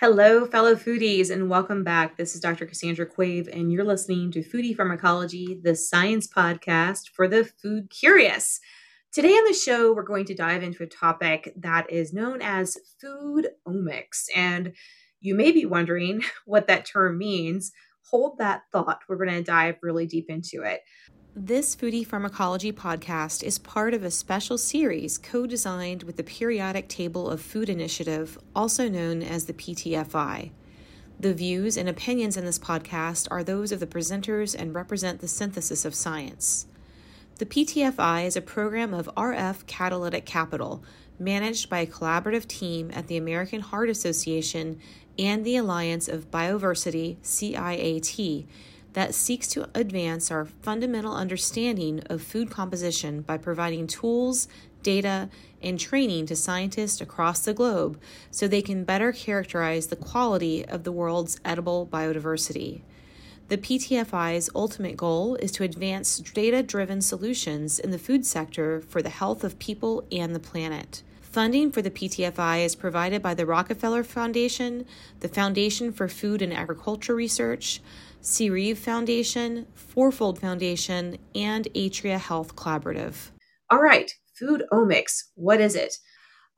Hello, fellow foodies, and welcome back. This is Dr. Cassandra Quave, and you're listening to Foodie Pharmacology, the science podcast for the food curious. Today on the show, we're going to dive into a topic that is known as food omics. And you may be wondering what that term means. Hold that thought. We're going to dive really deep into it. This Foodie Pharmacology podcast is part of a special series co designed with the Periodic Table of Food Initiative, also known as the PTFI. The views and opinions in this podcast are those of the presenters and represent the synthesis of science. The PTFI is a program of RF Catalytic Capital managed by a collaborative team at the American Heart Association and the Alliance of Bioversity, CIAT that seeks to advance our fundamental understanding of food composition by providing tools, data, and training to scientists across the globe so they can better characterize the quality of the world's edible biodiversity. The PTFI's ultimate goal is to advance data driven solutions in the food sector for the health of people and the planet. Funding for the PTFI is provided by the Rockefeller Foundation, the Foundation for Food and Agriculture Research, Seerave Foundation, Fourfold Foundation, and Atria Health Collaborative. All right, foodomics. What is it?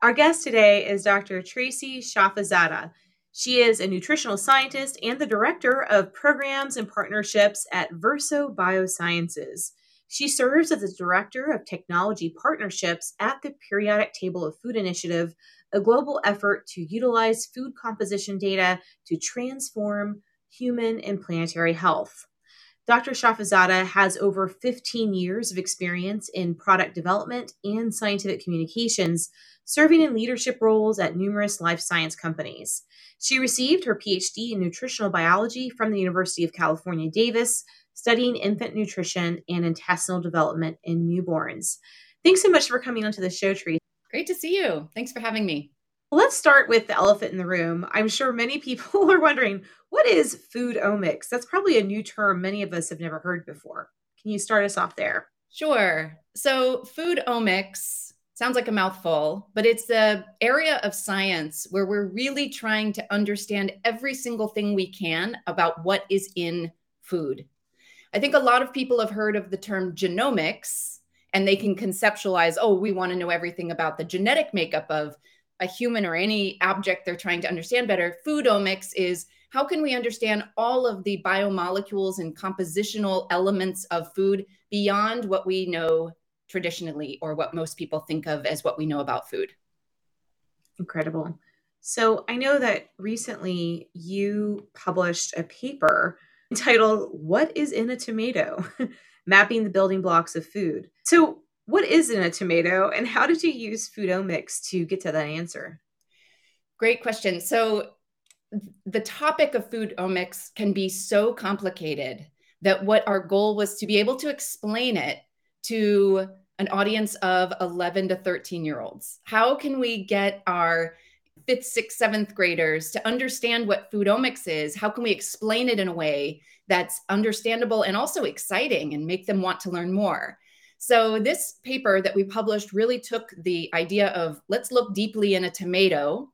Our guest today is Dr. Tracy Shafizadeh. She is a nutritional scientist and the director of programs and partnerships at Verso Biosciences. She serves as the director of technology partnerships at the Periodic Table of Food Initiative, a global effort to utilize food composition data to transform human and planetary health. Dr. Shafizadeh has over 15 years of experience in product development and scientific communications, serving in leadership roles at numerous life science companies. She received her PhD in nutritional biology from the University of California, Davis, studying infant nutrition and intestinal development in newborns. Thanks so much for coming onto the show, Teresa. Great to see you. Thanks for having me. Let's start with the elephant in the room. I'm sure many people are wondering what is foodomics? That's probably a new term many of us have never heard before. Can you start us off there? Sure. So, foodomics sounds like a mouthful, but it's the area of science where we're really trying to understand every single thing we can about what is in food. I think a lot of people have heard of the term genomics and they can conceptualize, oh, we want to know everything about the genetic makeup of a human or any object they're trying to understand better. Foodomics is how can we understand all of the biomolecules and compositional elements of food beyond what we know traditionally or what most people think of as what we know about food? Incredible. So I know that recently you published a paper entitled What is in a Tomato? Mapping the Building Blocks of Food. So what is in a tomato and how did you use foodomics to get to that answer? Great question. So, the topic of foodomics can be so complicated that what our goal was to be able to explain it to an audience of 11 to 13 year olds. How can we get our fifth, sixth, seventh graders to understand what foodomics is? How can we explain it in a way that's understandable and also exciting and make them want to learn more? So, this paper that we published really took the idea of let's look deeply in a tomato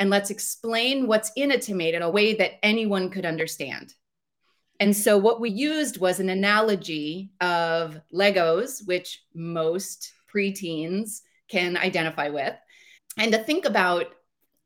and let's explain what's in a tomato in a way that anyone could understand. And so, what we used was an analogy of Legos, which most preteens can identify with, and to think about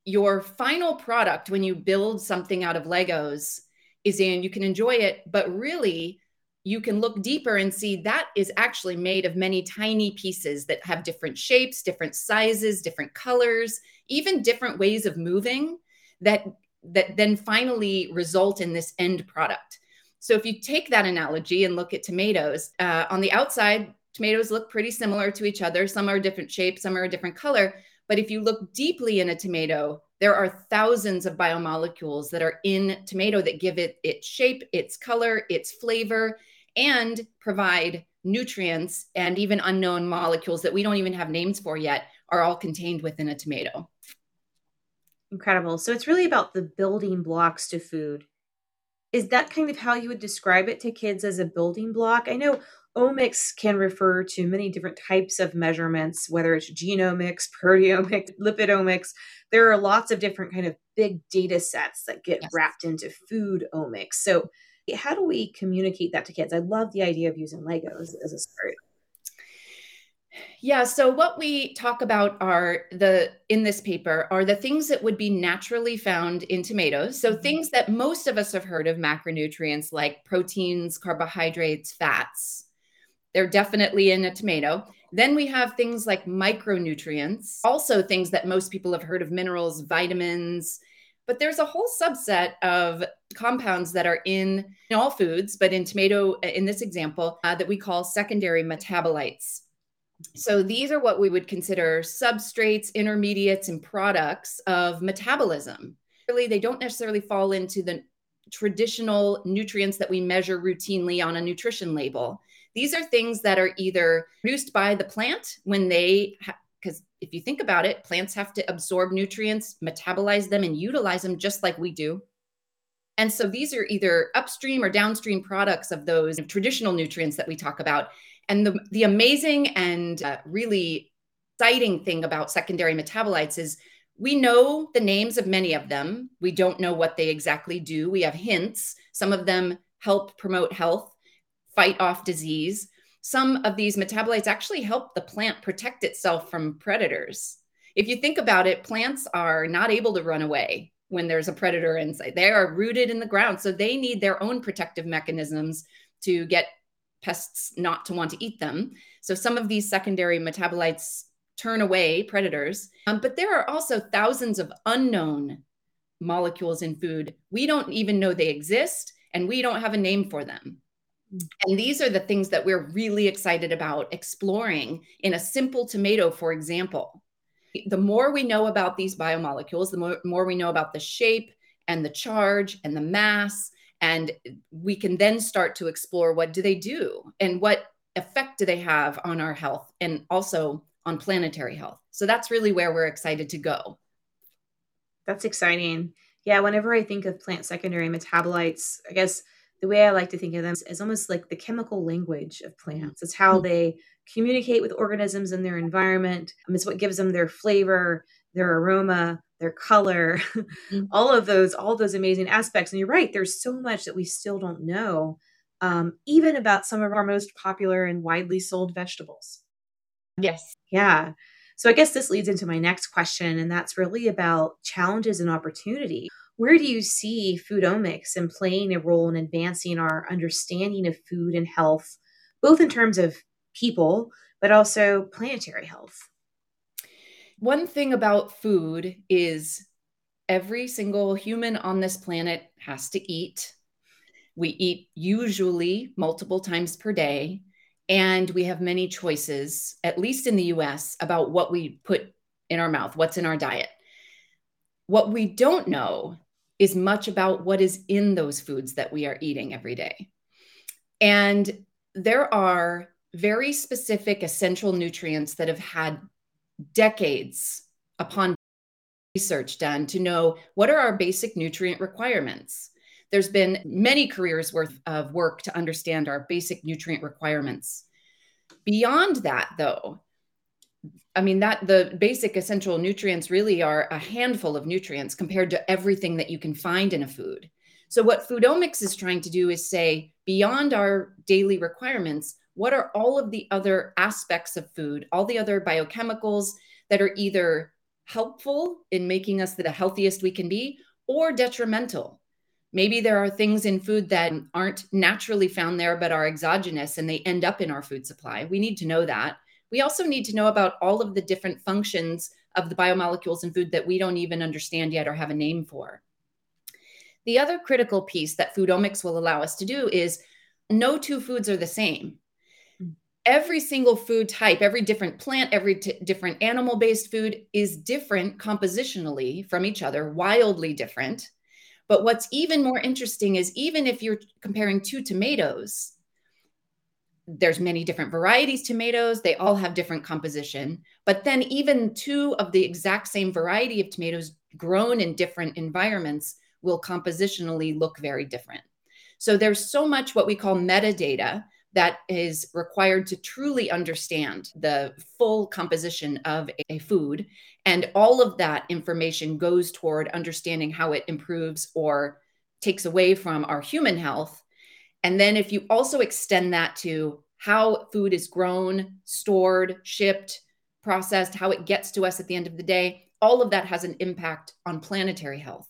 your final product when you build something out of Legos is in you can enjoy it, but really you can look deeper and see that is actually made of many tiny pieces that have different shapes, different sizes, different colors, even different ways of moving that that then finally result in this end product. So if you take that analogy and look at tomatoes, uh, on the outside, tomatoes look pretty similar to each other. Some are different shape, some are a different color. But if you look deeply in a tomato, there are thousands of biomolecules that are in tomato that give it its shape, its color, its flavor, and provide nutrients and even unknown molecules that we don't even have names for yet are all contained within a tomato. Incredible. So it's really about the building blocks to food. Is that kind of how you would describe it to kids as a building block? I know omics can refer to many different types of measurements, whether it's genomics, proteomics, lipidomics. There are lots of different kind of big data sets that get yes. wrapped into foodomics. So how do we communicate that to kids? I love the idea of using Legos as a start. Yeah, so what we talk about are the in this paper are the things that would be naturally found in tomatoes. So mm-hmm. things that most of us have heard of macronutrients like proteins, carbohydrates, fats. They're definitely in a tomato. Then we have things like micronutrients, also things that most people have heard of minerals, vitamins, but there's a whole subset of compounds that are in, in all foods, but in tomato, in this example, uh, that we call secondary metabolites. So these are what we would consider substrates, intermediates, and products of metabolism. Really, they don't necessarily fall into the traditional nutrients that we measure routinely on a nutrition label. These are things that are either produced by the plant when they ha- if you think about it, plants have to absorb nutrients, metabolize them, and utilize them just like we do. And so these are either upstream or downstream products of those traditional nutrients that we talk about. And the, the amazing and uh, really exciting thing about secondary metabolites is we know the names of many of them. We don't know what they exactly do. We have hints. Some of them help promote health, fight off disease some of these metabolites actually help the plant protect itself from predators. If you think about it, plants are not able to run away when there's a predator inside. They are rooted in the ground. So they need their own protective mechanisms to get pests not to want to eat them. So some of these secondary metabolites turn away predators. Um, but there are also thousands of unknown molecules in food. We don't even know they exist, and we don't have a name for them. And these are the things that we're really excited about exploring in a simple tomato, for example. The more we know about these biomolecules, the more, more we know about the shape and the charge and the mass. And we can then start to explore what do they do and what effect do they have on our health and also on planetary health. So that's really where we're excited to go. That's exciting. Yeah, whenever I think of plant secondary metabolites, I guess the way I like to think of them is almost like the chemical language of plants. It's how mm-hmm. they communicate with organisms in their environment. Um, it's what gives them their flavor, their aroma, their color, mm-hmm. all of those, all those amazing aspects. And you're right, there's so much that we still don't know, um, even about some of our most popular and widely sold vegetables. Yes. Yeah. So I guess this leads into my next question, and that's really about challenges and opportunity where do you see foodomics and playing a role in advancing our understanding of food and health, both in terms of people, but also planetary health? One thing about food is every single human on this planet has to eat. We eat usually multiple times per day, and we have many choices, at least in the US, about what we put in our mouth, what's in our diet. What we don't know is much about what is in those foods that we are eating every day. And there are very specific essential nutrients that have had decades upon research done to know what are our basic nutrient requirements. There's been many careers worth of work to understand our basic nutrient requirements. Beyond that, though, I mean, that the basic essential nutrients really are a handful of nutrients compared to everything that you can find in a food. So, what Foodomics is trying to do is say, beyond our daily requirements, what are all of the other aspects of food, all the other biochemicals that are either helpful in making us the healthiest we can be or detrimental? Maybe there are things in food that aren't naturally found there, but are exogenous and they end up in our food supply. We need to know that we also need to know about all of the different functions of the biomolecules in food that we don't even understand yet or have a name for. The other critical piece that foodomics will allow us to do is no two foods are the same. Hmm. Every single food type, every different plant, every t- different animal based food is different compositionally from each other, wildly different. But what's even more interesting is even if you're comparing two tomatoes, there's many different varieties tomatoes they all have different composition but then even two of the exact same variety of tomatoes grown in different environments will compositionally look very different so there's so much what we call metadata that is required to truly understand the full composition of a food. And all of that information goes toward understanding how it improves or takes away from our human health. And then if you also extend that to how food is grown, stored, shipped, processed, how it gets to us at the end of the day, all of that has an impact on planetary health.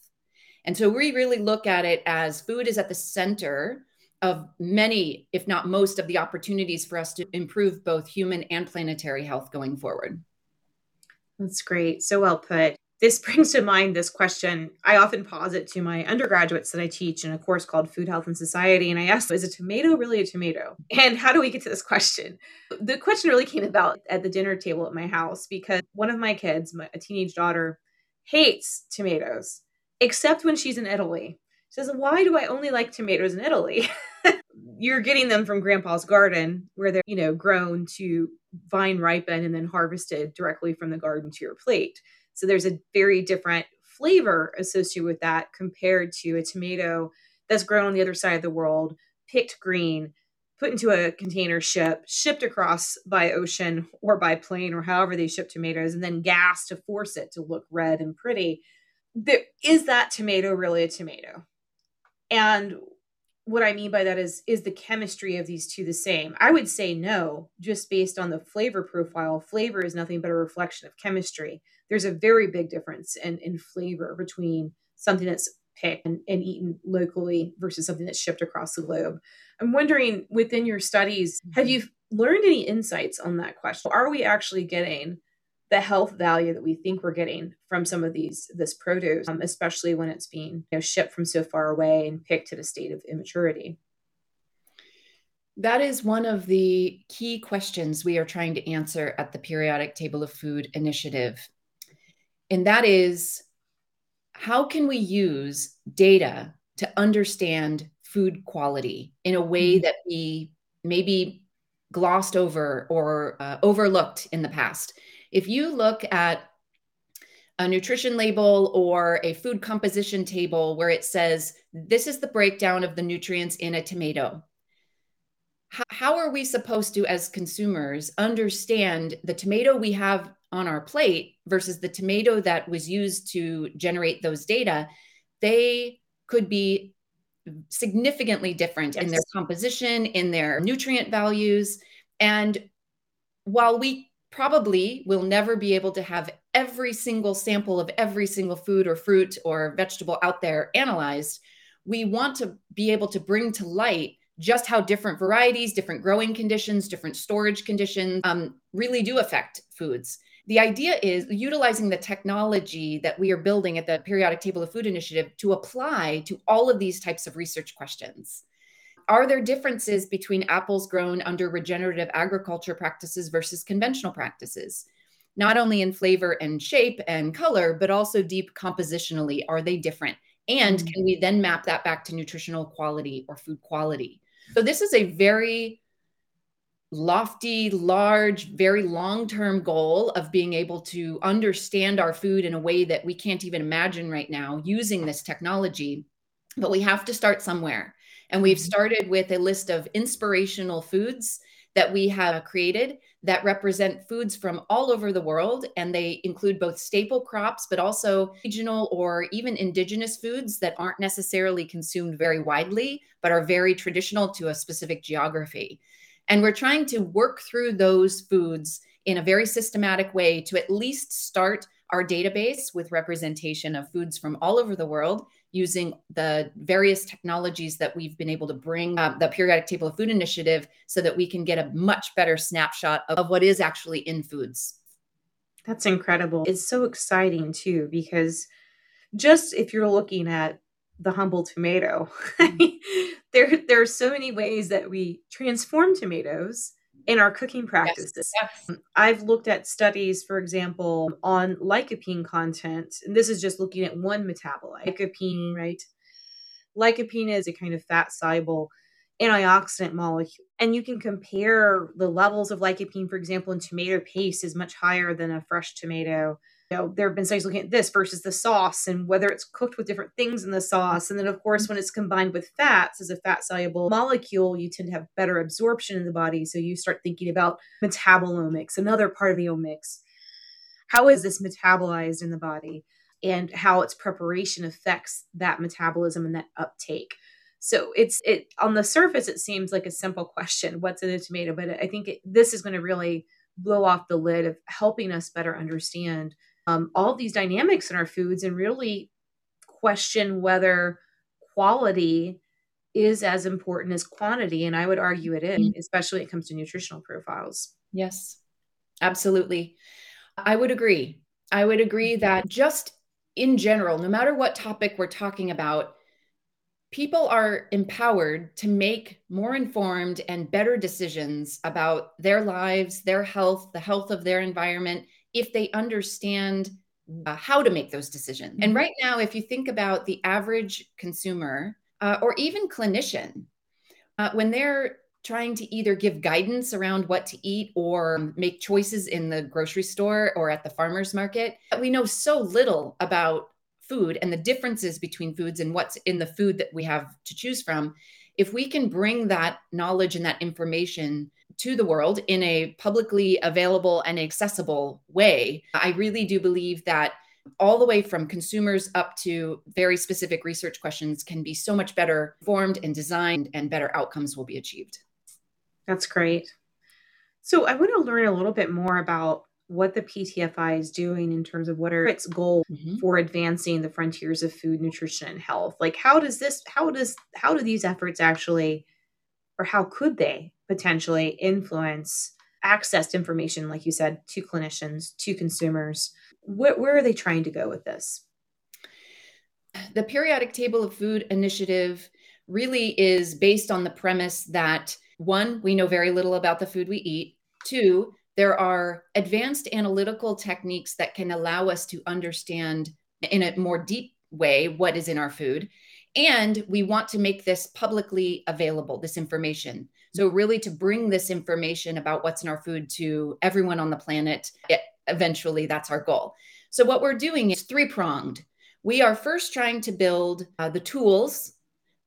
And so we really look at it as food is at the center of many, if not most, of the opportunities for us to improve both human and planetary health going forward. That's great. So well put. This brings to mind this question. I often posit to my undergraduates that I teach in a course called Food, Health, and Society. And I ask, is a tomato really a tomato? And how do we get to this question? The question really came about at the dinner table at my house because one of my kids, my, a teenage daughter, hates tomatoes, except when she's in Italy. She says, Why do I only like tomatoes in Italy? You're getting them from grandpa's garden where they're, you know, grown to vine ripen and then harvested directly from the garden to your plate. So there's a very different flavor associated with that compared to a tomato that's grown on the other side of the world, picked green, put into a container ship, shipped across by ocean or by plane or however they ship tomatoes, and then gas to force it to look red and pretty. There, is that tomato really a tomato? And what I mean by that is is the chemistry of these two the same? I would say no, just based on the flavor profile. Flavor is nothing but a reflection of chemistry. There's a very big difference in, in flavor between something that's picked and, and eaten locally versus something that's shipped across the globe. I'm wondering within your studies, have you learned any insights on that question? Are we actually getting the health value that we think we're getting from some of these this produce, um, especially when it's being you know, shipped from so far away and picked at a state of immaturity. That is one of the key questions we are trying to answer at the Periodic Table of Food Initiative. And that is how can we use data to understand food quality in a way mm-hmm. that we maybe glossed over or uh, overlooked in the past? If you look at a nutrition label or a food composition table where it says, this is the breakdown of the nutrients in a tomato. How, how, are we supposed to, as consumers, understand the tomato we have on our plate versus the tomato that was used to generate those data? They could be significantly different yes. in their composition, in their nutrient values. And while we probably will never be able to have every single sample of every single food or fruit or vegetable out there analyzed. We want to be able to bring to light just how different varieties, different growing conditions, different storage conditions um, really do affect foods. The idea is utilizing the technology that we are building at the Periodic Table of Food Initiative to apply to all of these types of research questions are there differences between apples grown under regenerative agriculture practices versus conventional practices? Not only in flavor and shape and color, but also deep compositionally. Are they different? And mm. can we then map that back to nutritional quality or food quality? So, this is a very lofty, large, very long term goal of being able to understand our food in a way that we can't even imagine right now using this technology. But we have to start somewhere. And we've mm-hmm. started with a list of inspirational foods that we have created that represent foods from all over the world. And they include both staple crops, but also regional or even indigenous foods that aren't necessarily consumed very widely, but are very traditional to a specific geography. And we're trying to work through those foods in a very systematic way to at least start our database with representation of foods from all over the world using the various technologies that we've been able to bring uh, the periodic table of food initiative so that we can get a much better snapshot of what is actually in foods. That's incredible. It's so exciting too because just if you're looking at the humble tomato mm-hmm. there there are so many ways that we transform tomatoes in our cooking practices. Yes, yes. I've looked at studies, for example, on lycopene content, and this is just looking at one metabolite, lycopene, right? Lycopene is a kind of fat soluble antioxidant molecule. And you can compare the levels of lycopene, for example, in tomato paste is much higher than a fresh tomato you know, there have been studies looking at this versus the sauce and whether it's cooked with different things in the sauce. And then, of course, mm-hmm. when it's combined with fats as a fat soluble molecule, you tend to have better absorption in the body. So you start thinking about metabolomics, another part of the omics. How is this metabolized in the body and how its preparation affects that metabolism and that uptake? So it's it on the surface it seems like a simple question, what's in a tomato, but I think it, this is going to really blow off the lid of helping us better understand um, all these dynamics in our foods and really question whether quality is as important as quantity. And I would argue it is, mm-hmm. especially when it comes to nutritional profiles. Yes, absolutely. I would agree. I would agree mm-hmm. that just in general, no matter what topic we're talking about, people are empowered to make more informed and better decisions about their lives, their health, the health of their environment, if they understand uh, how to make those decisions. And mm-hmm. right now, if you think about the average consumer uh, or even clinician, uh, when they're trying to either give guidance around what to eat or make choices in the grocery store or at the farmer's market, we know so little about food and the differences between foods and what's in the food that we have to choose from. If we can bring that knowledge and that information to the world in a publicly available and accessible way, I really do believe that all the way from consumers up to very specific research questions can be so much better formed and designed and better outcomes will be achieved. That's great. So I want to learn a little bit more about what the PTFI is doing in terms of what are its goals mm-hmm. for advancing the frontiers of food, nutrition, and health. Like how does this how does how do these efforts actually or how could they potentially influence access to information, like you said, to clinicians, to consumers? Where, where are they trying to go with this? The Periodic Table of Food initiative really is based on the premise that one, we know very little about the food we eat. Two, there are advanced analytical techniques that can allow us to understand in a more deep way what is in our food. And we want to make this publicly available, this information. So, really, to bring this information about what's in our food to everyone on the planet, it, eventually, that's our goal. So, what we're doing is three pronged. We are first trying to build uh, the tools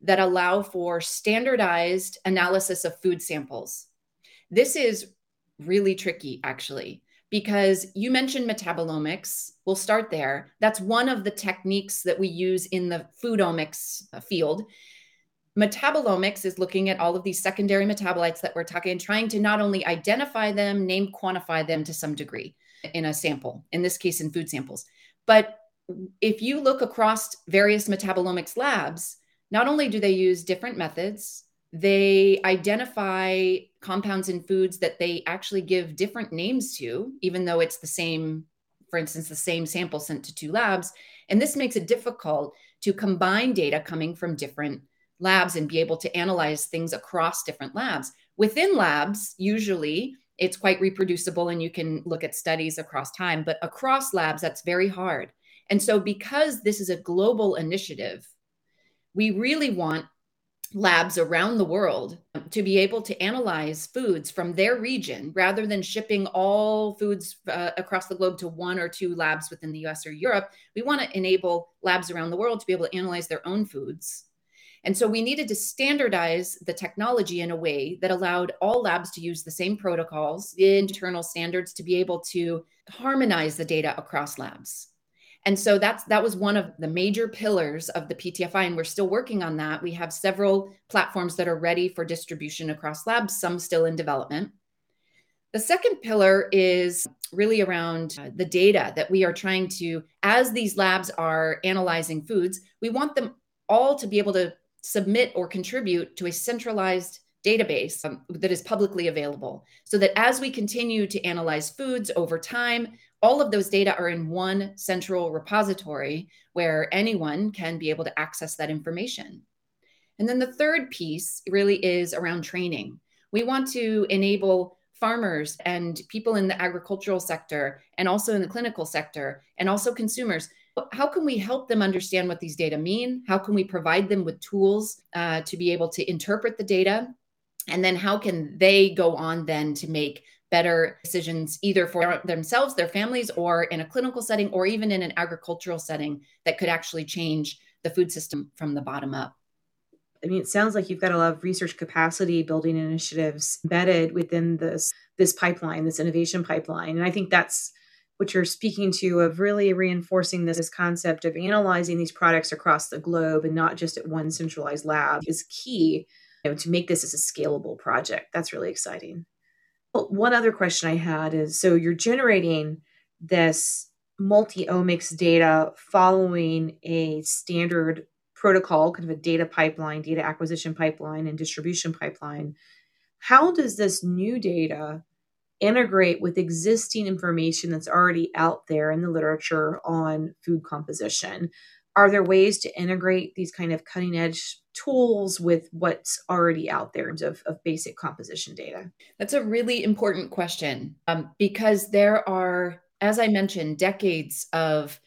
that allow for standardized analysis of food samples. This is really tricky, actually, because you mentioned metabolomics. We'll start there. That's one of the techniques that we use in the foodomics uh, field. Metabolomics is looking at all of these secondary metabolites that we're talking and trying to not only identify them, name, quantify them to some degree in a sample, in this case, in food samples. But if you look across various metabolomics labs, not only do they use different methods, they identify compounds in foods that they actually give different names to, even though it's the same, for instance, the same sample sent to two labs. And this makes it difficult to combine data coming from different labs and be able to analyze things across different labs. Within labs, usually it's quite reproducible and you can look at studies across time, but across labs, that's very hard. And so, because this is a global initiative, we really want labs around the world to be able to analyze foods from their region rather than shipping all foods uh, across the globe to one or two labs within the US or Europe. We want to enable labs around the world to be able to analyze their own foods. And so we needed to standardize the technology in a way that allowed all labs to use the same protocols, the internal standards to be able to harmonize the data across labs. And so that's that was one of the major pillars of the PTFI, and we're still working on that. We have several platforms that are ready for distribution across labs, some still in development. The second pillar is really around uh, the data that we are trying to, as these labs are analyzing foods, we want them all to be able to submit or contribute to a centralized database um, that is publicly available so that as we continue to analyze foods over time, all of those data are in one central repository where anyone can be able to access that information. And then the third piece really is around training. We want to enable farmers and people in the agricultural sector and also in the clinical sector and also consumers how can we help them understand what these data mean how can we provide them with tools uh, to be able to interpret the data and then how can they go on then to make better decisions either for themselves, their families, or in a clinical setting, or even in an agricultural setting that could actually change the food system from the bottom up. I mean, it sounds like you've got a lot of research capacity building initiatives embedded within this this pipeline, this innovation pipeline. And I think that's what you're speaking to of really reinforcing this, this concept of analyzing these products across the globe and not just at one centralized lab is key you know, to make this as a scalable project. That's really exciting. Well, one other question I had is so you're generating this multi-omics data following a standard protocol, kind of a data pipeline, data acquisition pipeline, and distribution pipeline. How does this new data integrate with existing information that's already out there in the literature on food composition? Are there ways to integrate these kind of cutting edge tools with what's already out there in terms of, of basic composition data? That's a really important question um, because there are, as I mentioned, decades of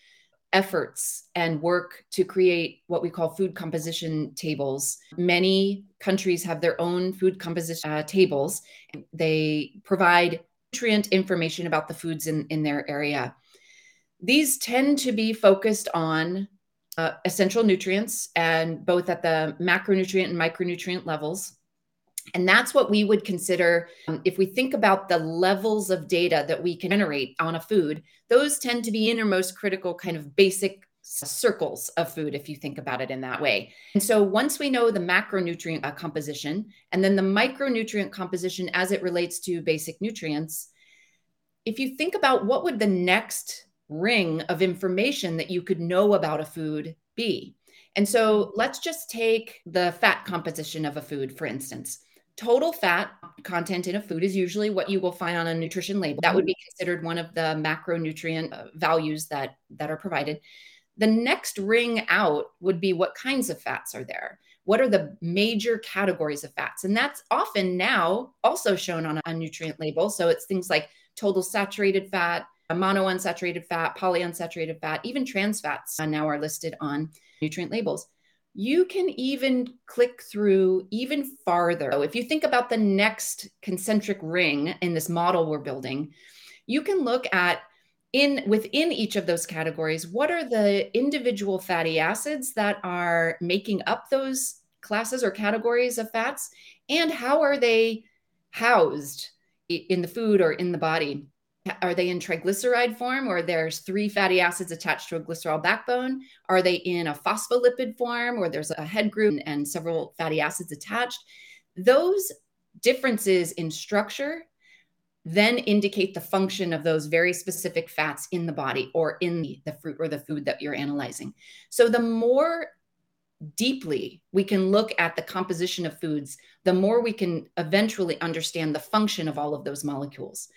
efforts and work to create what we call food composition tables. Many countries have their own food composition uh, tables. They provide nutrient information about the foods in, in their area. These tend to be focused on uh, essential nutrients and both at the macronutrient and micronutrient levels. And that's what we would consider um, if we think about the levels of data that we can generate on a food, those tend to be innermost critical kind of basic circles of food if you think about it in that way. And so once we know the macronutrient uh, composition and then the micronutrient composition as it relates to basic nutrients, if you think about what would the next ring of information that you could know about a food be? And so let's just take the fat composition of a food, for instance. Total fat content in a food is usually what you will find on a nutrition label. That would be considered one of the macronutrient uh, values that, that are provided. The next ring out would be what kinds of fats are there? What are the major categories of fats? And that's often now also shown on a nutrient label. So it's things like total saturated fat, monounsaturated fat, polyunsaturated fat, even trans fats uh, now are listed on nutrient labels. You can even click through even farther. So if you think about the next concentric ring in this model we're building, you can look at in within each of those categories what are the individual fatty acids that are making up those classes or categories of fats and how are they housed in the food or in the body are they in triglyceride form or there's three fatty acids attached to a glycerol backbone are they in a phospholipid form or there's a head group and several fatty acids attached those differences in structure then indicate the function of those very specific fats in the body or in the, fruit or the food that you're analyzing. So the more deeply we can look at the composition of foods, the more we can eventually understand the function of all of those molecules.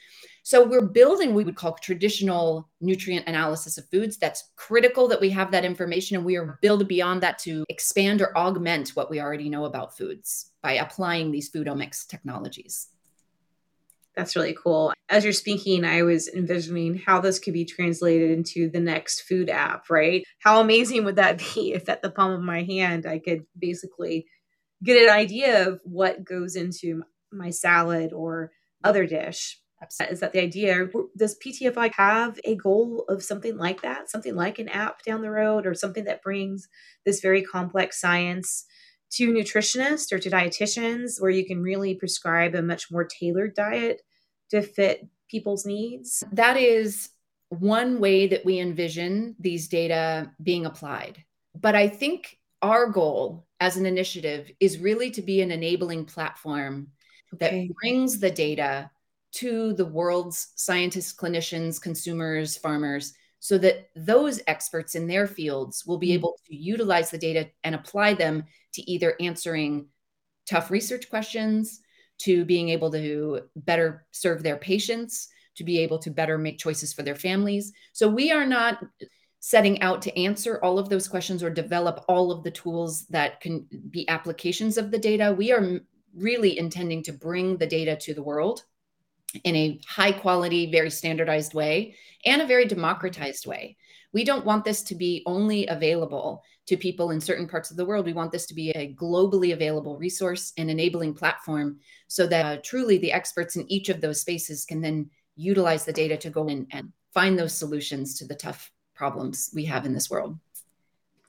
So we're building we would call traditional nutrient analysis of foods. That's critical that we have that information and we are build beyond that to expand or augment what we already know about foods by applying these foodomics technologies. That's really cool. As you're speaking, I was envisioning how this could be translated into the next food app, right? How amazing would that be if at the palm of my hand I could basically get an idea of what goes into my salad or other dish? Is that the idea? Does PTFI have a goal of something like that? Something like an app down the road or something that brings this very complex science to nutritionists or to dietitians where you can really prescribe a much more tailored diet to fit people's needs? That is one way that we envision these data being applied. But I think our goal as an initiative is really to be an enabling platform okay. that brings the data to the world's scientists, clinicians, consumers, farmers so that those experts in their fields will be mm-hmm. able to utilize the data and apply them to either answering tough research questions, to being able to better serve their patients, to be able to better make choices for their families. So we are not setting out to answer all of those questions or develop all of the tools that can be applications of the data. We are really intending to bring the data to the world in a high quality, very standardized way and a very democratized way. We don't want this to be only available to people in certain parts of the world. We want this to be a globally available resource and enabling platform so that uh, truly the experts in each of those spaces can then utilize the data to go in and find those solutions to the tough problems we have in this world.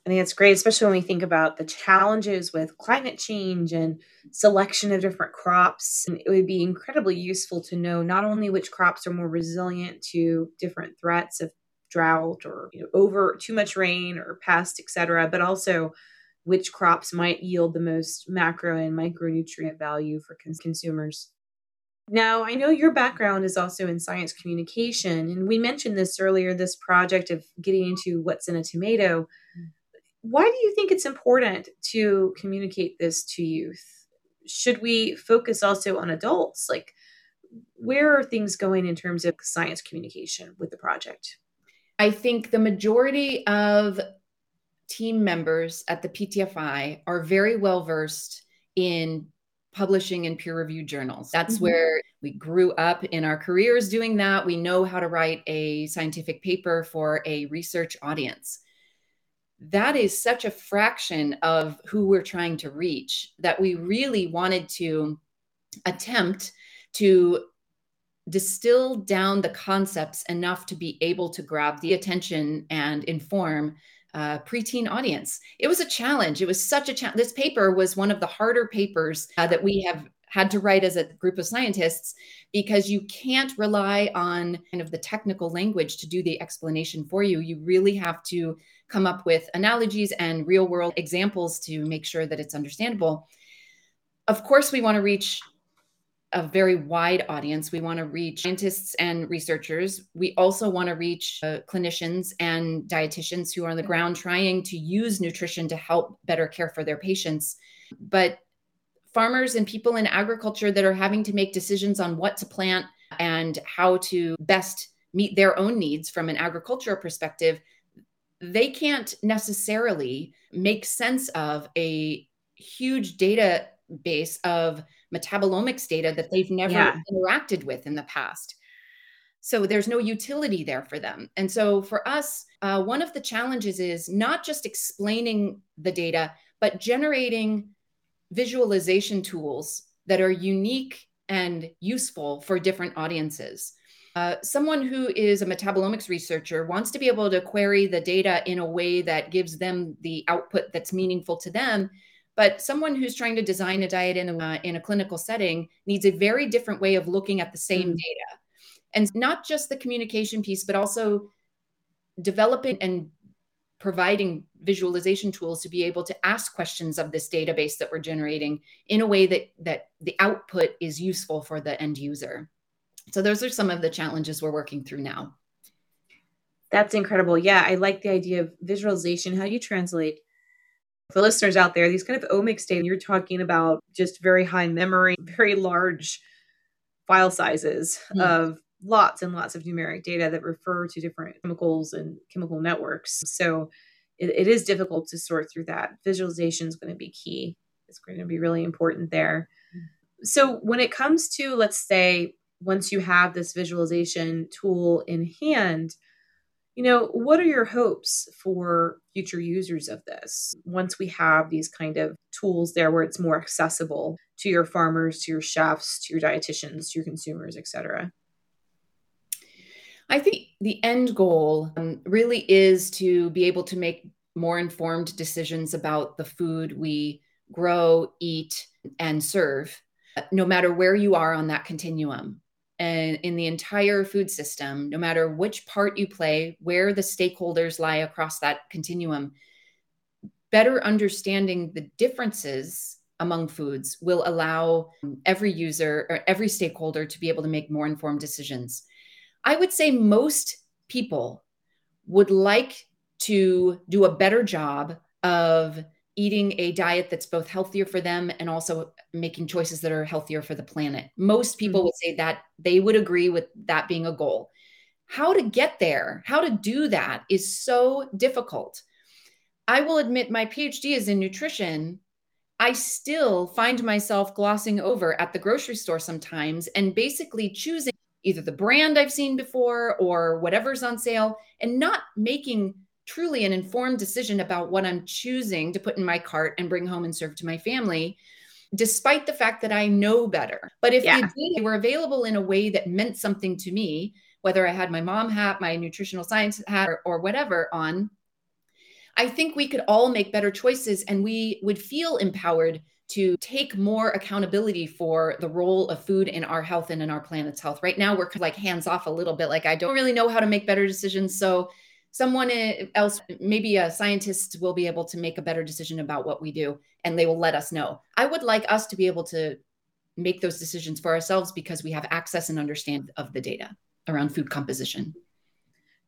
I think it's great, especially when we think about the challenges with climate change and selection of different crops. And it would be incredibly useful to know not only which crops are more resilient to different threats of drought or you know, over too much rain or pest, etc., but also which crops might yield the most macro and micronutrient value for cons- consumers. Now, I know your background is also in science communication, and we mentioned this earlier this project of getting into what's in a tomato. Why do you think it's important to communicate this to youth? Should we focus also on adults? Like, where are things going in terms of science communication with the project? I think the majority of team members at the PTFI are very well versed in publishing in peer reviewed journals. That's mm-hmm. where we grew up in our careers doing that. We know how to write a scientific paper for a research audience. That is such a fraction of who we're trying to reach that we really wanted to attempt to distill down the concepts enough to be able to grab the attention and inform uh, preteen audience. It was a challenge. It was such a challenge. This paper was one of the harder papers uh, that we have had to write as a group of scientists because you can't rely on kind of the technical language to do the explanation for you. You really have to come up with analogies and real world examples to make sure that it's understandable. Of course, we want to reach a very wide audience. We want to reach scientists and researchers. We also want to reach uh, clinicians and dietitians who are on the ground trying to use nutrition to help better care for their patients. But farmers and people in agriculture that are having to make decisions on what to plant and how to best meet their own needs from an agricultural perspective, they can't necessarily make sense of a huge database of metabolomics data that they've never yeah. interacted with in the past. So there's no utility there for them. And so for us, uh, one of the challenges is not just explaining the data, but generating visualization tools that are unique and useful for different audiences. Uh, someone who is a metabolomics researcher wants to be able to query the data in a way that gives them the output that's meaningful to them but someone who's trying to design a diet in a, in a clinical setting needs a very different way of looking at the same mm. data. And not just the communication piece, but also developing and providing visualization tools to be able to ask questions of this database that we're generating in a way that that the output is useful for the end user. So those are some of the challenges we're working through now. That's incredible. Yeah i like the idea of visualization how do you translate. For listeners out there, these kind of omics data, you're talking about just very high memory, very large file sizes mm. of lots and lots of numeric data that refer to different chemicals and chemical networks. So it, it is difficult to sort through that. Visualization is going to be key. It's going to be really important there. So when it comes to, let's say, once you have this visualization tool in hand, you know, what are your hopes for future users of this once we have these kind of tools there where it's more accessible to your farmers, to your chefs, to your dietitians, to your consumers, et cetera? I think the end goal um, really is to be able to make more informed decisions about the food we grow, eat, and serve, no matter where you are on that continuum and in the entire food system, no matter which part you play, where the stakeholders lie across that continuum, better understanding the differences among foods will allow every user or every stakeholder to be able to make more informed decisions. I would say most people would like to do a better job of eating a diet that's both healthier for them and also making choices that are healthier for the planet. Most people mm-hmm. would say that they would agree with that being a goal. How to get there, how to do that is so difficult. I will admit my PhD is in nutrition. I still find myself glossing over at the grocery store sometimes and basically choosing either the brand I've seen before or whatever's on sale and not making truly an informed decision about what I'm choosing to put in my cart and bring home and serve to my family, despite the fact that I know better. But if yeah. the data were available in a way that meant something to me, whether I had my mom hat, my nutritional science hat, or, or whatever on, I think we could all make better choices and we would feel empowered to take more accountability for the role of food in our health and in our planet's health. Right now, we're like hands off a little bit. Like, I don't really know how to make better decisions. So, someone eh, else, maybe a scientist, will be able to make a better decision about what we do and they will let us know. I would like us to be able to make those decisions for ourselves because we have access and understand of the data around food composition.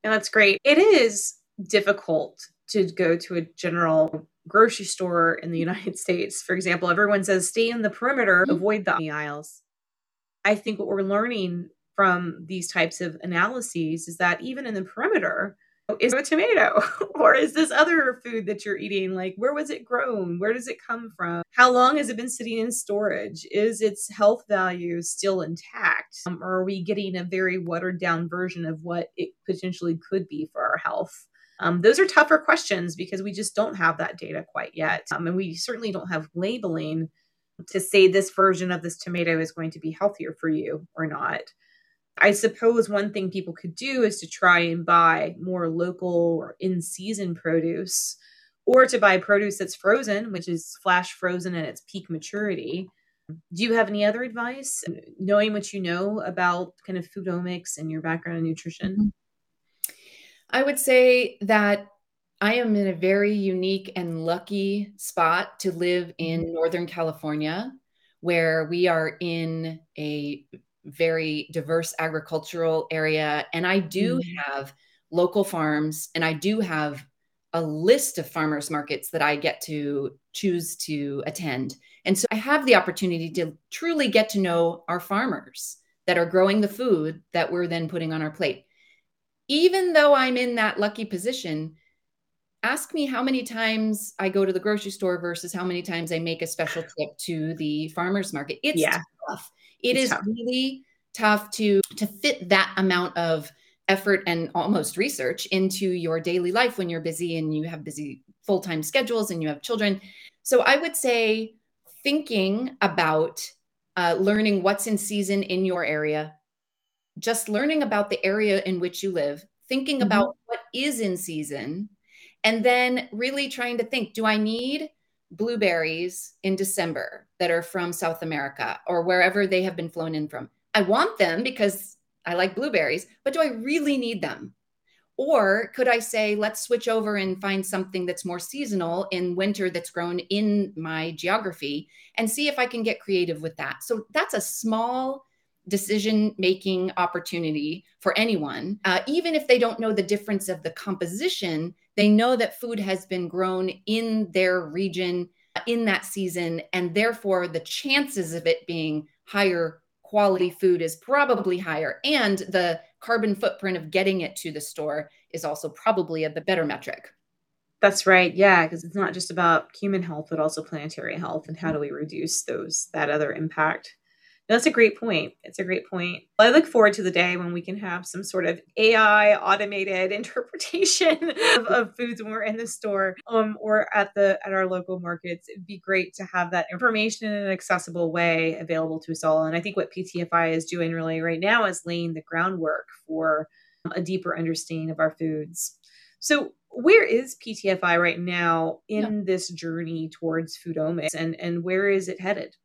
That's great. It is difficult to go to a general grocery store in the United States, for example, everyone says stay in the perimeter, mm-hmm. avoid the aisles. I think what we're learning from these types of analyses is that even in the perimeter, is a tomato? Or is this other food that you're eating? Like where was it grown? Where does it come from? How long has it been sitting in storage? Is its health value still intact? Um, or are we getting a very watered down version of what it potentially could be for our health um, those are tougher questions because we just don't have that data quite yet. Um, and we certainly don't have labeling to say this version of this tomato is going to be healthier for you or not. I suppose one thing people could do is to try and buy more local or in season produce or to buy produce that's frozen, which is flash frozen at its peak maturity. Do you have any other advice, knowing what you know about kind of foodomics and your background in nutrition? Mm-hmm. I would say that I am in a very unique and lucky spot to live in mm-hmm. Northern California, where we are in a very diverse agricultural area. And I do mm. have local farms and I do have a list of farmers markets that I get to choose to attend. And so I have the opportunity to truly get to know our farmers that are growing the food that we're then putting on our plate even though I'm in that lucky position, ask me how many times I go to the grocery store versus how many times I make a special trip to the farmers market. It's yeah. tough. It it's is tough. really tough to to fit that amount of effort and almost research into your daily life when you're busy and you have busy full-time schedules and you have children. So I would say thinking about uh, learning what's in season in your area just learning about the area in which you live, thinking mm-hmm. about what is in season, and then really trying to think do I need blueberries in December that are from South America or wherever they have been flown in from? I want them because I like blueberries, but do I really need them? Or could I say, let's switch over and find something that's more seasonal in winter that's grown in my geography and see if I can get creative with that? So that's a small decision making opportunity for anyone. Uh, even if they don't know the difference of the composition, they know that food has been grown in their region uh, in that season. And therefore, the chances of it being higher quality food is probably higher. And the carbon footprint of getting it to the store is also probably a better metric. That's right. Yeah, because it's not just about human health, but also planetary health, and how do we reduce those that other impact? That's a great point. It's a great point. I look forward to the day when we can have some sort of AI automated interpretation of, of foods when we're in the store um, or at the at our local markets. It'd be great to have that information in an accessible way available to us all. And I think what PTFI is doing really right now is laying the groundwork for a deeper understanding of our foods. So where is PTFI right now in yeah. this journey towards foodomics and, and where is it headed?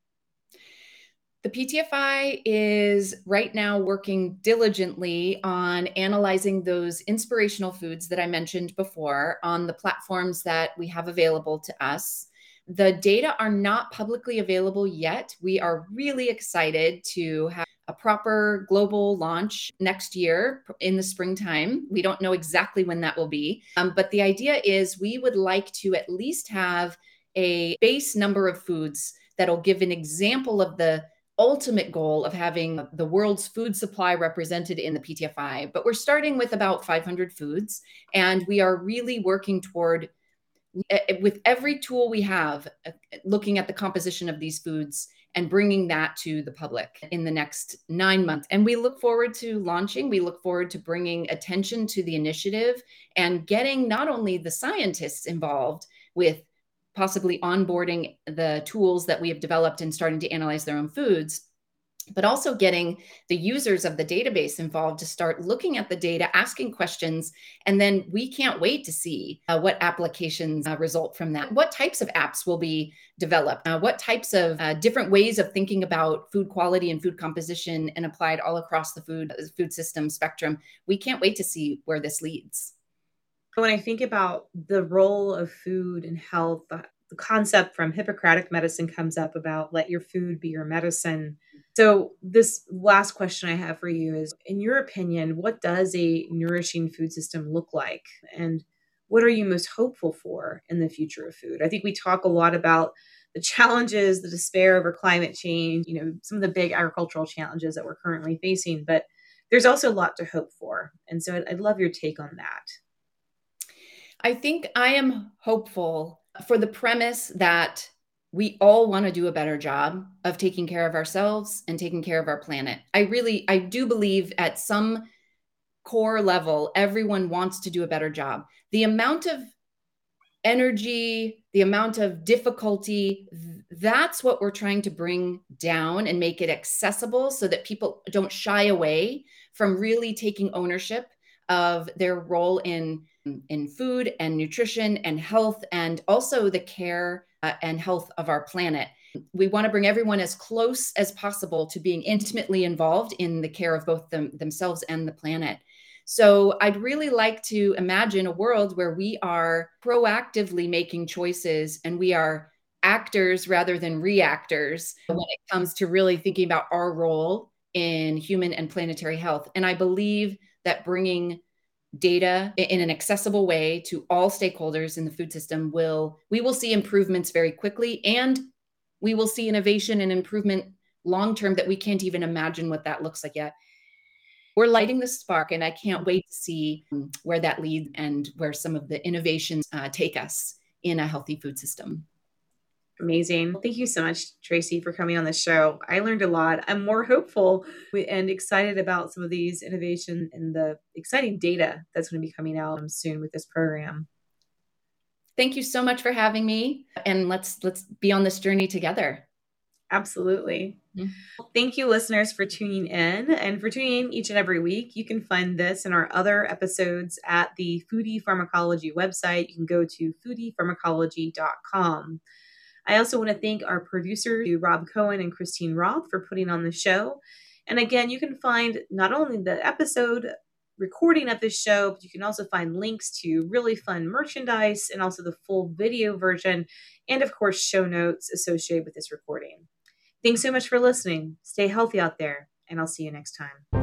The PTFI is right now working diligently on analyzing those inspirational foods that I mentioned before on the platforms that we have available to us. The data are not publicly available yet. We are really excited to have a proper global launch next year in the springtime. We don't know exactly when that will be, um, but the idea is we would like to at least have a base number of foods that'll give an example of the ultimate goal of having the world's food supply represented in the PTFI, but we're starting with about 500 foods. And we are really working toward, eh, eh, with every tool we have, eh, looking at the composition of these foods and bringing that to the public in the next nine months. And we look forward to launching, we look forward to bringing attention to the initiative and getting not only the scientists involved with possibly onboarding the tools that we have developed and starting to analyze their own foods but also getting the users of the database involved to start looking at the data, asking questions, and then we can't wait to see uh, what applications uh, result from that. What types of apps will be developed? Uh, what types of uh, different ways of thinking about food quality and food composition and applied all across the food food system spectrum? We can't wait to see where this leads. When I think about the role of food and health, uh, the concept from Hippocratic medicine comes up about let your food be your medicine so, this last question I have for you is In your opinion, what does a nourishing food system look like? And what are you most hopeful for in the future of food? I think we talk a lot about the challenges, the despair over climate change, you know, some of the big agricultural challenges that we're currently facing, but there's also a lot to hope for. And so I'd, I'd love your take on that. I think I am hopeful for the premise that we all want to do a better job of taking care of ourselves and taking care of our planet. I really, I do believe at some core level, everyone wants to do a better job. The amount of energy, the amount of difficulty, that's what we're trying to bring down and make it accessible so that people don't shy away from really taking ownership of their role in in food and nutrition and health and also the care uh, and health of our planet. We want to bring everyone as close as possible to being intimately involved in the care of both them, themselves and the planet. So I'd really like to imagine a world where we are proactively making choices and we are actors rather than reactors when it comes to really thinking about our role in human and planetary health. And I believe that bringing data in an accessible way to all stakeholders in the food system will we will see improvements very quickly and we will see innovation and improvement long term that we can't even imagine what that looks like yet. We're lighting the spark and i can't wait to see um, where that leads and where some of the innovations uh, take us in a healthy food system Amazing. Thank you so much, Tracy, for coming on the show. I learned a lot. I'm more hopeful and excited about some of these innovation and the exciting data that's going to be coming out soon with this program. Thank you so much for having me and let's let's be on this journey together. Absolutely. Mm-hmm. Thank you, listeners, for tuning in and for tuning in each and every week. You can find this and our other episodes at the Foodie Pharmacology website. You can go to foodiepharmacology.com. I also want to thank our producers, Rob Cohen and Christine Roth, for putting on the show. And again, you can find not only the episode recording of this show, but you can also find links to really fun merchandise and also the full video version, and of course, show notes associated with this recording. Thanks so much for listening. Stay healthy out there, and I'll see you next time.